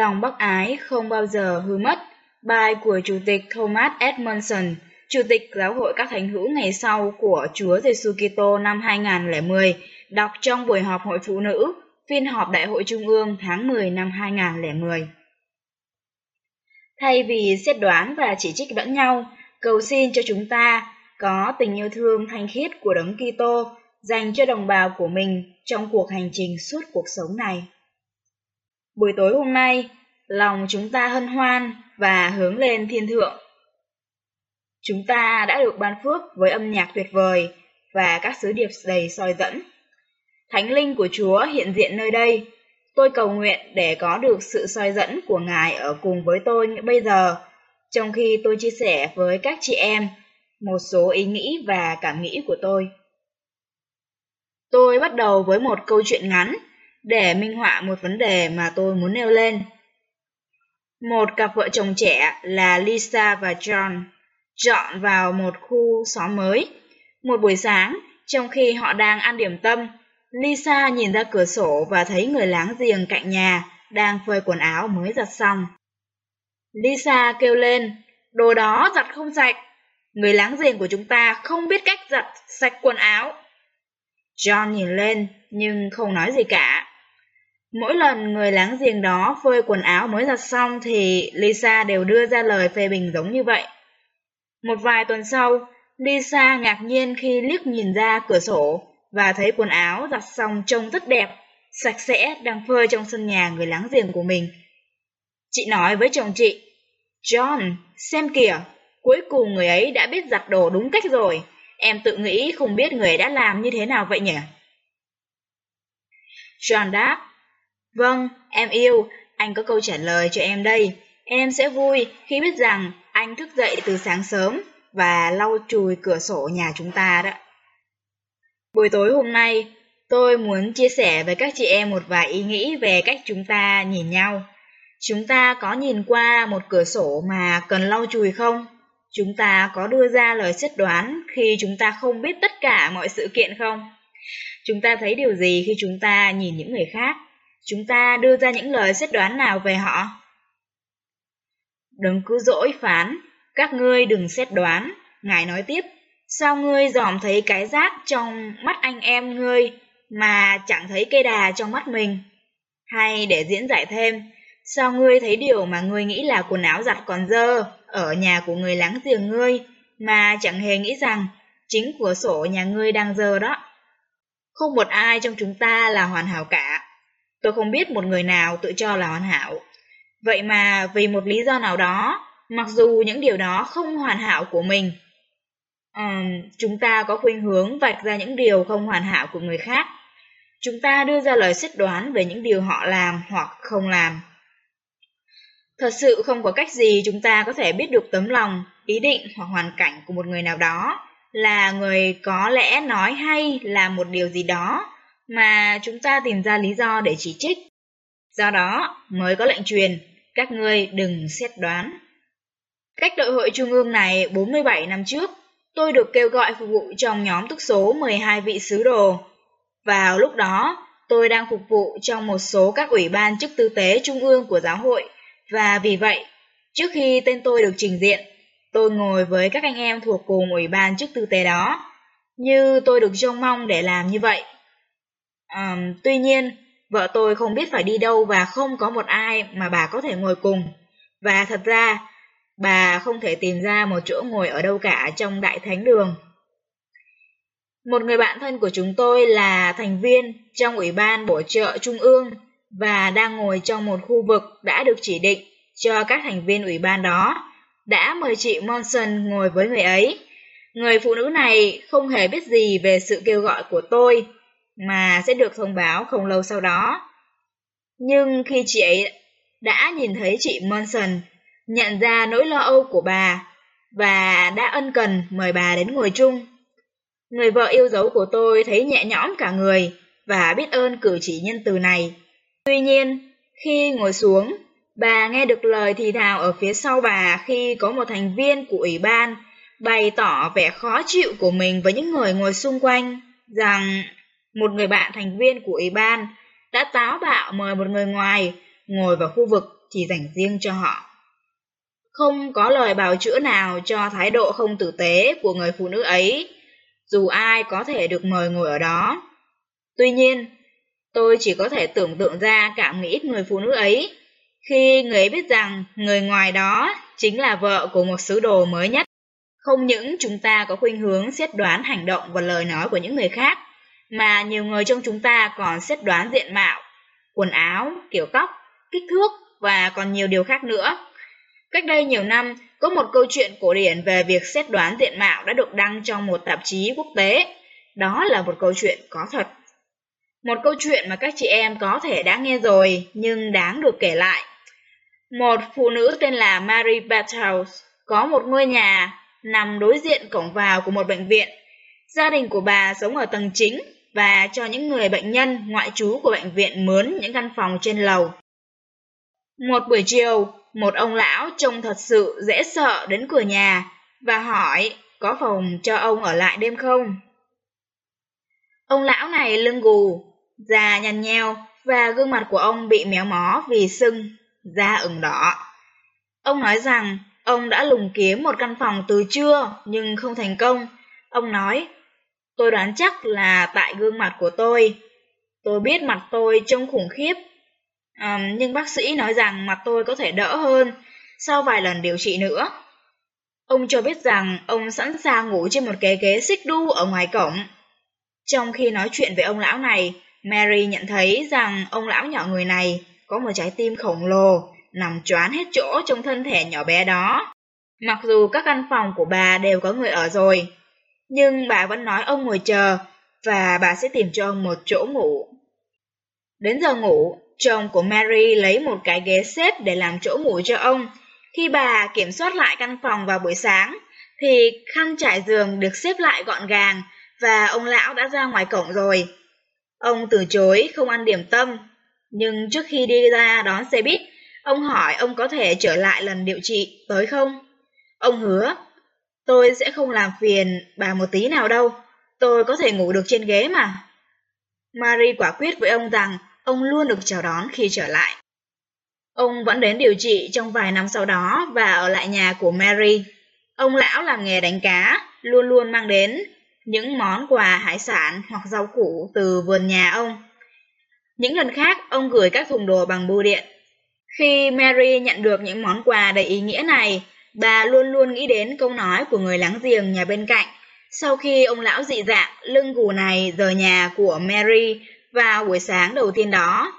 Lòng bác ái không bao giờ hư mất. Bài của Chủ tịch Thomas Edmondson, Chủ tịch Giáo hội các thánh hữu ngày sau của Chúa Giêsu Kitô năm 2010, đọc trong buổi họp hội phụ nữ, phiên họp Đại hội Trung ương tháng 10 năm 2010. Thay vì xét đoán và chỉ trích lẫn nhau, cầu xin cho chúng ta có tình yêu thương thanh khiết của Đấng Kitô dành cho đồng bào của mình trong cuộc hành trình suốt cuộc sống này. Buổi tối hôm nay, lòng chúng ta hân hoan và hướng lên thiên thượng. Chúng ta đã được ban phước với âm nhạc tuyệt vời và các sứ điệp đầy soi dẫn. Thánh linh của Chúa hiện diện nơi đây. Tôi cầu nguyện để có được sự soi dẫn của Ngài ở cùng với tôi bây giờ, trong khi tôi chia sẻ với các chị em một số ý nghĩ và cảm nghĩ của tôi. Tôi bắt đầu với một câu chuyện ngắn để minh họa một vấn đề mà tôi muốn nêu lên. Một cặp vợ chồng trẻ là Lisa và John dọn vào một khu xóm mới. Một buổi sáng, trong khi họ đang ăn điểm tâm, Lisa nhìn ra cửa sổ và thấy người láng giềng cạnh nhà đang phơi quần áo mới giặt xong. Lisa kêu lên, đồ đó giặt không sạch. Người láng giềng của chúng ta không biết cách giặt sạch quần áo. John nhìn lên nhưng không nói gì cả. Mỗi lần người láng giềng đó phơi quần áo mới giặt xong thì Lisa đều đưa ra lời phê bình giống như vậy. Một vài tuần sau, Lisa ngạc nhiên khi liếc nhìn ra cửa sổ và thấy quần áo giặt xong trông rất đẹp, sạch sẽ đang phơi trong sân nhà người láng giềng của mình. Chị nói với chồng chị, John, xem kìa, cuối cùng người ấy đã biết giặt đồ đúng cách rồi. Em tự nghĩ không biết người ấy đã làm như thế nào vậy nhỉ? John đáp, Vâng, em yêu, anh có câu trả lời cho em đây. Em sẽ vui khi biết rằng anh thức dậy từ sáng sớm và lau chùi cửa sổ nhà chúng ta đó. Buổi tối hôm nay, tôi muốn chia sẻ với các chị em một vài ý nghĩ về cách chúng ta nhìn nhau. Chúng ta có nhìn qua một cửa sổ mà cần lau chùi không? Chúng ta có đưa ra lời xét đoán khi chúng ta không biết tất cả mọi sự kiện không? Chúng ta thấy điều gì khi chúng ta nhìn những người khác? Chúng ta đưa ra những lời xét đoán nào về họ? Đừng cứ dỗi phán, các ngươi đừng xét đoán. Ngài nói tiếp, sao ngươi dòm thấy cái rác trong mắt anh em ngươi mà chẳng thấy cây đà trong mắt mình? Hay để diễn giải thêm, sao ngươi thấy điều mà ngươi nghĩ là quần áo giặt còn dơ ở nhà của người láng giềng ngươi mà chẳng hề nghĩ rằng chính cửa sổ nhà ngươi đang dơ đó. Không một ai trong chúng ta là hoàn hảo cả. Tôi không biết một người nào tự cho là hoàn hảo. Vậy mà vì một lý do nào đó, mặc dù những điều đó không hoàn hảo của mình, um, chúng ta có khuynh hướng vạch ra những điều không hoàn hảo của người khác. Chúng ta đưa ra lời xét đoán về những điều họ làm hoặc không làm. Thật sự không có cách gì chúng ta có thể biết được tấm lòng, ý định hoặc hoàn cảnh của một người nào đó là người có lẽ nói hay làm một điều gì đó mà chúng ta tìm ra lý do để chỉ trích. Do đó mới có lệnh truyền, các ngươi đừng xét đoán. Cách đội hội trung ương này 47 năm trước, tôi được kêu gọi phục vụ trong nhóm túc số 12 vị sứ đồ. Vào lúc đó, tôi đang phục vụ trong một số các ủy ban chức tư tế trung ương của giáo hội, và vì vậy, trước khi tên tôi được trình diện, tôi ngồi với các anh em thuộc cùng ủy ban chức tư tế đó, như tôi được trông mong để làm như vậy. À, tuy nhiên, vợ tôi không biết phải đi đâu và không có một ai mà bà có thể ngồi cùng. Và thật ra, bà không thể tìm ra một chỗ ngồi ở đâu cả trong đại thánh đường. Một người bạn thân của chúng tôi là thành viên trong Ủy ban Bổ trợ Trung ương và đang ngồi trong một khu vực đã được chỉ định cho các thành viên ủy ban đó, đã mời chị Monson ngồi với người ấy. Người phụ nữ này không hề biết gì về sự kêu gọi của tôi mà sẽ được thông báo không lâu sau đó. Nhưng khi chị ấy đã nhìn thấy chị Monson, nhận ra nỗi lo âu của bà và đã ân cần mời bà đến ngồi chung. Người vợ yêu dấu của tôi thấy nhẹ nhõm cả người và biết ơn cử chỉ nhân từ này. Tuy nhiên, khi ngồi xuống, bà nghe được lời thì thào ở phía sau bà khi có một thành viên của ủy ban bày tỏ vẻ khó chịu của mình với những người ngồi xung quanh rằng một người bạn thành viên của ủy ban đã táo bạo mời một người ngoài ngồi vào khu vực chỉ dành riêng cho họ. Không có lời bào chữa nào cho thái độ không tử tế của người phụ nữ ấy, dù ai có thể được mời ngồi ở đó. Tuy nhiên, tôi chỉ có thể tưởng tượng ra cảm nghĩ người phụ nữ ấy khi người ấy biết rằng người ngoài đó chính là vợ của một sứ đồ mới nhất. Không những chúng ta có khuynh hướng xét đoán hành động và lời nói của những người khác, mà nhiều người trong chúng ta còn xét đoán diện mạo, quần áo, kiểu tóc, kích thước và còn nhiều điều khác nữa. Cách đây nhiều năm, có một câu chuyện cổ điển về việc xét đoán diện mạo đã được đăng trong một tạp chí quốc tế. Đó là một câu chuyện có thật. Một câu chuyện mà các chị em có thể đã nghe rồi nhưng đáng được kể lại. Một phụ nữ tên là Mary Battles có một ngôi nhà nằm đối diện cổng vào của một bệnh viện. Gia đình của bà sống ở tầng chính và cho những người bệnh nhân ngoại trú của bệnh viện mướn những căn phòng trên lầu. Một buổi chiều, một ông lão trông thật sự dễ sợ đến cửa nhà và hỏi có phòng cho ông ở lại đêm không. Ông lão này lưng gù, da nhăn nheo và gương mặt của ông bị méo mó vì sưng, da ửng đỏ. Ông nói rằng ông đã lùng kiếm một căn phòng từ trưa nhưng không thành công. Ông nói, tôi đoán chắc là tại gương mặt của tôi. Tôi biết mặt tôi trông khủng khiếp À, nhưng bác sĩ nói rằng mặt tôi có thể đỡ hơn sau vài lần điều trị nữa. Ông cho biết rằng ông sẵn sàng ngủ trên một cái ghế xích đu ở ngoài cổng. Trong khi nói chuyện với ông lão này, Mary nhận thấy rằng ông lão nhỏ người này có một trái tim khổng lồ, nằm choán hết chỗ trong thân thể nhỏ bé đó. Mặc dù các căn phòng của bà đều có người ở rồi, nhưng bà vẫn nói ông ngồi chờ và bà sẽ tìm cho ông một chỗ ngủ. Đến giờ ngủ, Chồng của Mary lấy một cái ghế xếp để làm chỗ ngủ cho ông. Khi bà kiểm soát lại căn phòng vào buổi sáng, thì khăn trải giường được xếp lại gọn gàng và ông lão đã ra ngoài cổng rồi. Ông từ chối không ăn điểm tâm, nhưng trước khi đi ra đón xe buýt, ông hỏi ông có thể trở lại lần điều trị tới không? Ông hứa, tôi sẽ không làm phiền bà một tí nào đâu, tôi có thể ngủ được trên ghế mà. Marie quả quyết với ông rằng ông luôn được chào đón khi trở lại. Ông vẫn đến điều trị trong vài năm sau đó và ở lại nhà của Mary. Ông lão làm nghề đánh cá, luôn luôn mang đến những món quà hải sản hoặc rau củ từ vườn nhà ông. Những lần khác, ông gửi các thùng đồ bằng bưu điện. Khi Mary nhận được những món quà đầy ý nghĩa này, bà luôn luôn nghĩ đến câu nói của người láng giềng nhà bên cạnh. Sau khi ông lão dị dạng, lưng gù này rời nhà của Mary vào buổi sáng đầu tiên đó.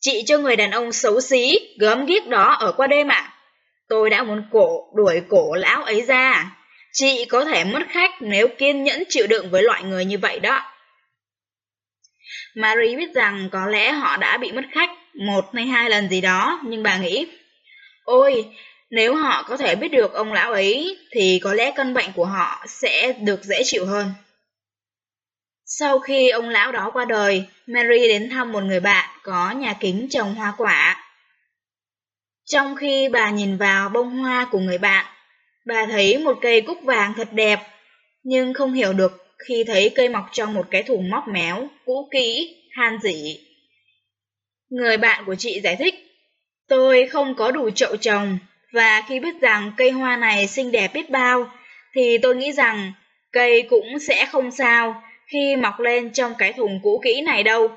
Chị cho người đàn ông xấu xí, gớm ghiếc đó ở qua đêm ạ. Tôi đã muốn cổ đuổi cổ lão ấy ra. Chị có thể mất khách nếu kiên nhẫn chịu đựng với loại người như vậy đó. Mary biết rằng có lẽ họ đã bị mất khách một hay hai lần gì đó, nhưng bà nghĩ, ôi, nếu họ có thể biết được ông lão ấy thì có lẽ căn bệnh của họ sẽ được dễ chịu hơn. Sau khi ông lão đó qua đời, Mary đến thăm một người bạn có nhà kính trồng hoa quả. Trong khi bà nhìn vào bông hoa của người bạn, bà thấy một cây cúc vàng thật đẹp, nhưng không hiểu được khi thấy cây mọc trong một cái thùng móc méo, cũ kỹ, han dỉ. Người bạn của chị giải thích, tôi không có đủ chậu trồng, và khi biết rằng cây hoa này xinh đẹp biết bao, thì tôi nghĩ rằng cây cũng sẽ không sao, khi mọc lên trong cái thùng cũ kỹ này đâu.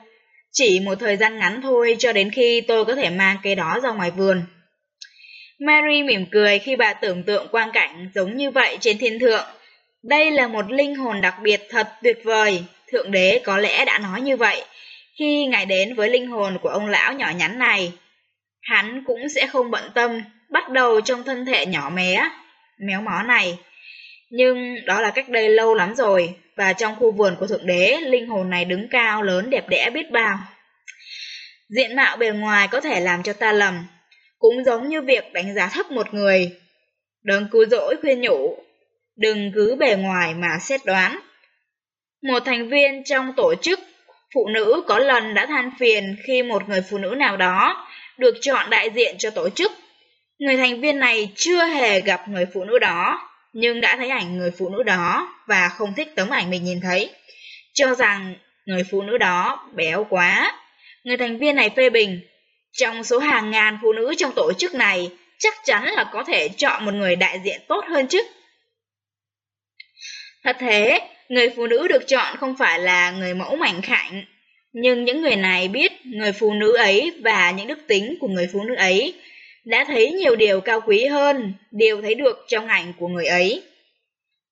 Chỉ một thời gian ngắn thôi cho đến khi tôi có thể mang cây đó ra ngoài vườn. Mary mỉm cười khi bà tưởng tượng quang cảnh giống như vậy trên thiên thượng. Đây là một linh hồn đặc biệt thật tuyệt vời, Thượng Đế có lẽ đã nói như vậy. Khi Ngài đến với linh hồn của ông lão nhỏ nhắn này, hắn cũng sẽ không bận tâm, bắt đầu trong thân thể nhỏ mé, méo mó này. Nhưng đó là cách đây lâu lắm rồi, và trong khu vườn của Thượng Đế, linh hồn này đứng cao, lớn, đẹp đẽ biết bao. Diện mạo bề ngoài có thể làm cho ta lầm, cũng giống như việc đánh giá thấp một người. Đừng cứu dỗi khuyên nhủ, đừng cứ bề ngoài mà xét đoán. Một thành viên trong tổ chức phụ nữ có lần đã than phiền khi một người phụ nữ nào đó được chọn đại diện cho tổ chức. Người thành viên này chưa hề gặp người phụ nữ đó, nhưng đã thấy ảnh người phụ nữ đó và không thích tấm ảnh mình nhìn thấy, cho rằng người phụ nữ đó béo quá. Người thành viên này phê bình, trong số hàng ngàn phụ nữ trong tổ chức này, chắc chắn là có thể chọn một người đại diện tốt hơn chứ. Thật thế, người phụ nữ được chọn không phải là người mẫu mảnh khảnh, nhưng những người này biết người phụ nữ ấy và những đức tính của người phụ nữ ấy đã thấy nhiều điều cao quý hơn, điều thấy được trong ảnh của người ấy.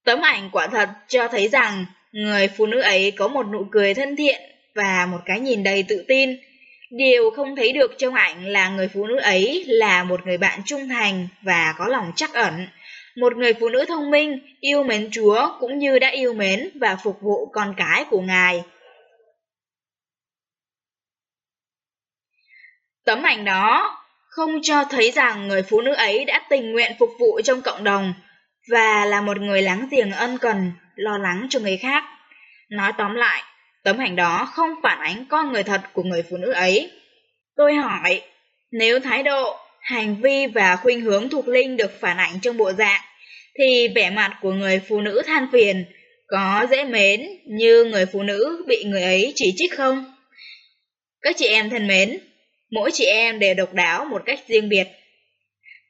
Tấm ảnh quả thật cho thấy rằng người phụ nữ ấy có một nụ cười thân thiện và một cái nhìn đầy tự tin. Điều không thấy được trong ảnh là người phụ nữ ấy là một người bạn trung thành và có lòng chắc ẩn, một người phụ nữ thông minh, yêu mến Chúa cũng như đã yêu mến và phục vụ con cái của Ngài. Tấm ảnh đó không cho thấy rằng người phụ nữ ấy đã tình nguyện phục vụ trong cộng đồng và là một người láng giềng ân cần, lo lắng cho người khác. Nói tóm lại, tấm ảnh đó không phản ánh con người thật của người phụ nữ ấy. Tôi hỏi, nếu thái độ, hành vi và khuynh hướng thuộc linh được phản ảnh trong bộ dạng, thì vẻ mặt của người phụ nữ than phiền có dễ mến như người phụ nữ bị người ấy chỉ trích không? Các chị em thân mến, Mỗi chị em đều độc đáo một cách riêng biệt.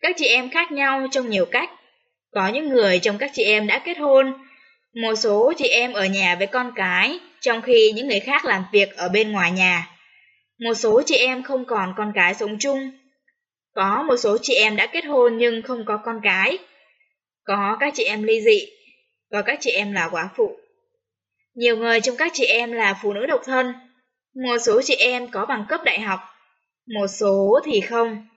Các chị em khác nhau trong nhiều cách. Có những người trong các chị em đã kết hôn, một số chị em ở nhà với con cái, trong khi những người khác làm việc ở bên ngoài nhà. Một số chị em không còn con cái sống chung. Có một số chị em đã kết hôn nhưng không có con cái. Có các chị em ly dị, có các chị em là quá phụ. Nhiều người trong các chị em là phụ nữ độc thân. Một số chị em có bằng cấp đại học, một số thì không.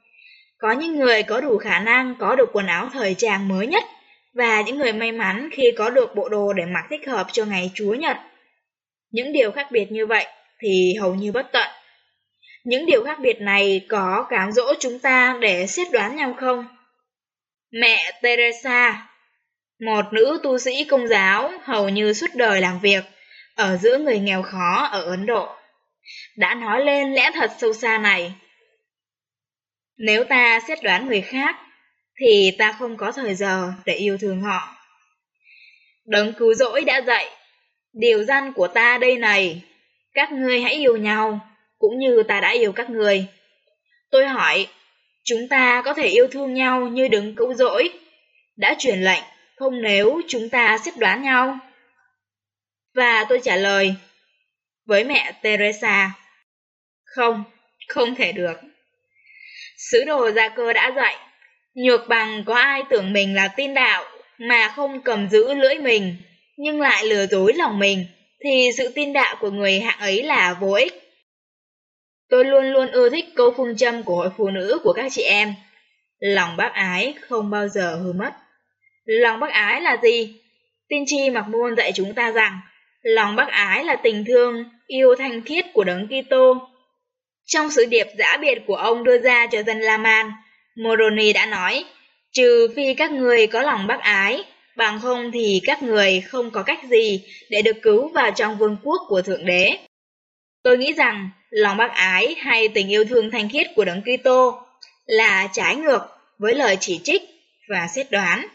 Có những người có đủ khả năng có được quần áo thời trang mới nhất và những người may mắn khi có được bộ đồ để mặc thích hợp cho ngày Chúa Nhật. Những điều khác biệt như vậy thì hầu như bất tận. Những điều khác biệt này có cám dỗ chúng ta để xét đoán nhau không? Mẹ Teresa, một nữ tu sĩ công giáo hầu như suốt đời làm việc ở giữa người nghèo khó ở Ấn Độ, đã nói lên lẽ thật sâu xa này. Nếu ta xét đoán người khác, thì ta không có thời giờ để yêu thương họ. Đấng cứu rỗi đã dạy, điều răn của ta đây này, các ngươi hãy yêu nhau, cũng như ta đã yêu các ngươi. Tôi hỏi, chúng ta có thể yêu thương nhau như đấng cứu rỗi, đã truyền lệnh, không nếu chúng ta xét đoán nhau. Và tôi trả lời, với mẹ Teresa, không, không thể được. Sứ đồ Gia Cơ đã dạy, nhược bằng có ai tưởng mình là tin đạo mà không cầm giữ lưỡi mình, nhưng lại lừa dối lòng mình, thì sự tin đạo của người hạng ấy là vô ích. Tôi luôn luôn ưa thích câu phương châm của hội phụ nữ của các chị em. Lòng bác ái không bao giờ hư mất. Lòng bác ái là gì? Tiên tri mặc môn dạy chúng ta rằng, lòng bác ái là tình thương, yêu thanh khiết của đấng Kitô trong sự điệp giã biệt của ông đưa ra cho dân La Man, Moroni đã nói, trừ phi các người có lòng bác ái, bằng không thì các người không có cách gì để được cứu vào trong vương quốc của Thượng Đế. Tôi nghĩ rằng lòng bác ái hay tình yêu thương thanh khiết của Đấng Kitô là trái ngược với lời chỉ trích và xét đoán.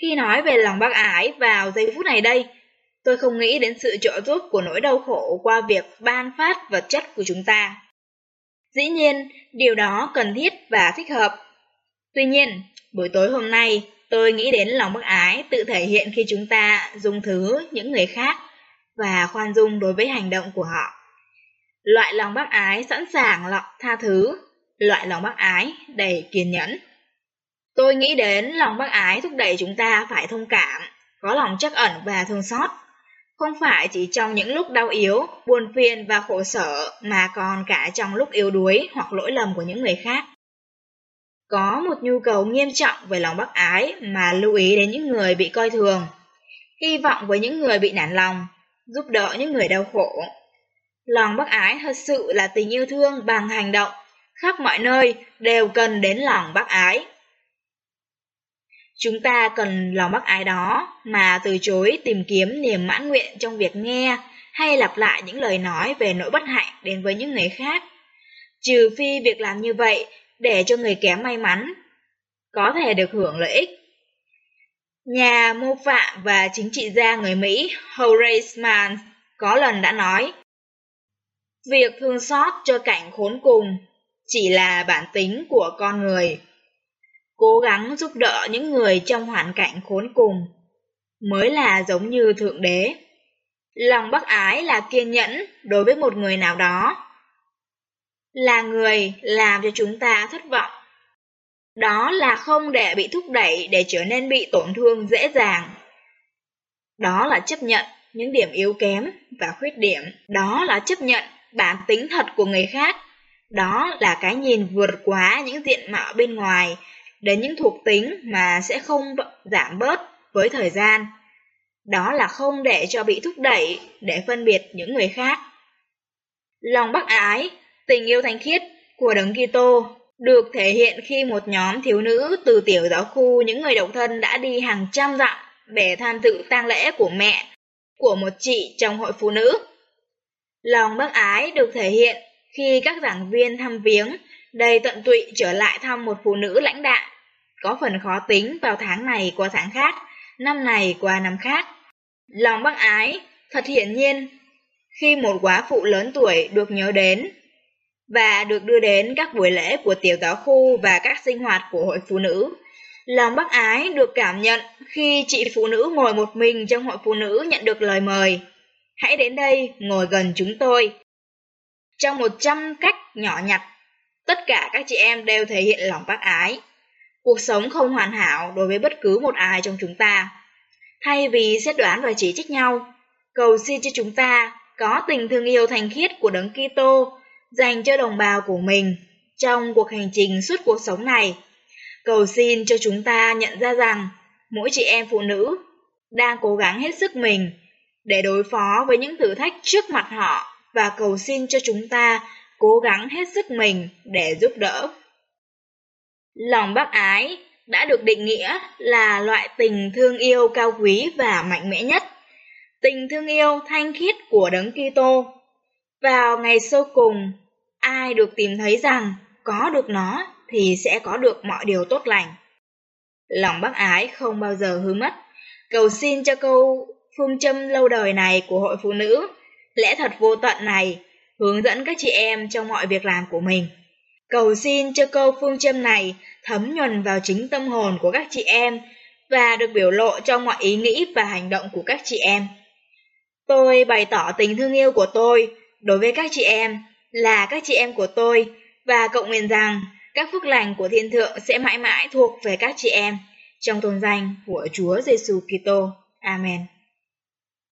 Khi nói về lòng bác ái vào giây phút này đây, tôi không nghĩ đến sự trợ giúp của nỗi đau khổ qua việc ban phát vật chất của chúng ta. Dĩ nhiên, điều đó cần thiết và thích hợp. Tuy nhiên, buổi tối hôm nay, tôi nghĩ đến lòng bác ái tự thể hiện khi chúng ta dùng thứ những người khác và khoan dung đối với hành động của họ. Loại lòng bác ái sẵn sàng lọc tha thứ, loại lòng bác ái đầy kiên nhẫn. Tôi nghĩ đến lòng bác ái thúc đẩy chúng ta phải thông cảm, có lòng chắc ẩn và thương xót không phải chỉ trong những lúc đau yếu, buồn phiền và khổ sở mà còn cả trong lúc yếu đuối hoặc lỗi lầm của những người khác. Có một nhu cầu nghiêm trọng về lòng bác ái mà lưu ý đến những người bị coi thường. hy vọng với những người bị nản lòng, giúp đỡ những người đau khổ. Lòng bác ái thật sự là tình yêu thương bằng hành động, khắp mọi nơi đều cần đến lòng bác ái. Chúng ta cần lòng bác ái đó mà từ chối tìm kiếm niềm mãn nguyện trong việc nghe hay lặp lại những lời nói về nỗi bất hạnh đến với những người khác. Trừ phi việc làm như vậy để cho người kém may mắn, có thể được hưởng lợi ích. Nhà mô phạm và chính trị gia người Mỹ Horace Mann có lần đã nói Việc thương xót cho cảnh khốn cùng chỉ là bản tính của con người. Cố gắng giúp đỡ những người trong hoàn cảnh khốn cùng, mới là giống như Thượng Đế. Lòng bác ái là kiên nhẫn đối với một người nào đó. Là người làm cho chúng ta thất vọng. Đó là không để bị thúc đẩy để trở nên bị tổn thương dễ dàng. Đó là chấp nhận những điểm yếu kém và khuyết điểm. Đó là chấp nhận bản tính thật của người khác. Đó là cái nhìn vượt quá những diện mạo bên ngoài đến những thuộc tính mà sẽ không giảm bớt với thời gian. Đó là không để cho bị thúc đẩy để phân biệt những người khác. Lòng bác ái, tình yêu thanh khiết của Đấng Kitô được thể hiện khi một nhóm thiếu nữ từ tiểu giáo khu những người độc thân đã đi hàng trăm dặm để tham dự tang lễ của mẹ của một chị trong hội phụ nữ. Lòng bác ái được thể hiện khi các giảng viên thăm viếng đầy tận tụy trở lại thăm một phụ nữ lãnh đạm, có phần khó tính vào tháng này qua tháng khác, năm này qua năm khác. Lòng bác ái thật hiển nhiên khi một quá phụ lớn tuổi được nhớ đến và được đưa đến các buổi lễ của tiểu giáo khu và các sinh hoạt của hội phụ nữ. Lòng bác ái được cảm nhận khi chị phụ nữ ngồi một mình trong hội phụ nữ nhận được lời mời. Hãy đến đây ngồi gần chúng tôi. Trong một trăm cách nhỏ nhặt, tất cả các chị em đều thể hiện lòng bác ái. Cuộc sống không hoàn hảo đối với bất cứ một ai trong chúng ta. Thay vì xét đoán và chỉ trích nhau, cầu xin cho chúng ta có tình thương yêu thành khiết của Đấng Kitô dành cho đồng bào của mình trong cuộc hành trình suốt cuộc sống này. Cầu xin cho chúng ta nhận ra rằng mỗi chị em phụ nữ đang cố gắng hết sức mình để đối phó với những thử thách trước mặt họ và cầu xin cho chúng ta cố gắng hết sức mình để giúp đỡ. Lòng bác ái đã được định nghĩa là loại tình thương yêu cao quý và mạnh mẽ nhất. Tình thương yêu thanh khiết của Đấng Kitô. Vào ngày sâu cùng, ai được tìm thấy rằng có được nó thì sẽ có được mọi điều tốt lành. Lòng bác ái không bao giờ hư mất. Cầu xin cho câu phương châm lâu đời này của hội phụ nữ, lẽ thật vô tận này, hướng dẫn các chị em trong mọi việc làm của mình. Cầu xin cho câu phương châm này thấm nhuần vào chính tâm hồn của các chị em và được biểu lộ trong mọi ý nghĩ và hành động của các chị em. Tôi bày tỏ tình thương yêu của tôi đối với các chị em là các chị em của tôi và cộng nguyện rằng các phước lành của thiên thượng sẽ mãi mãi thuộc về các chị em trong tôn danh của Chúa Giêsu Kitô. Amen.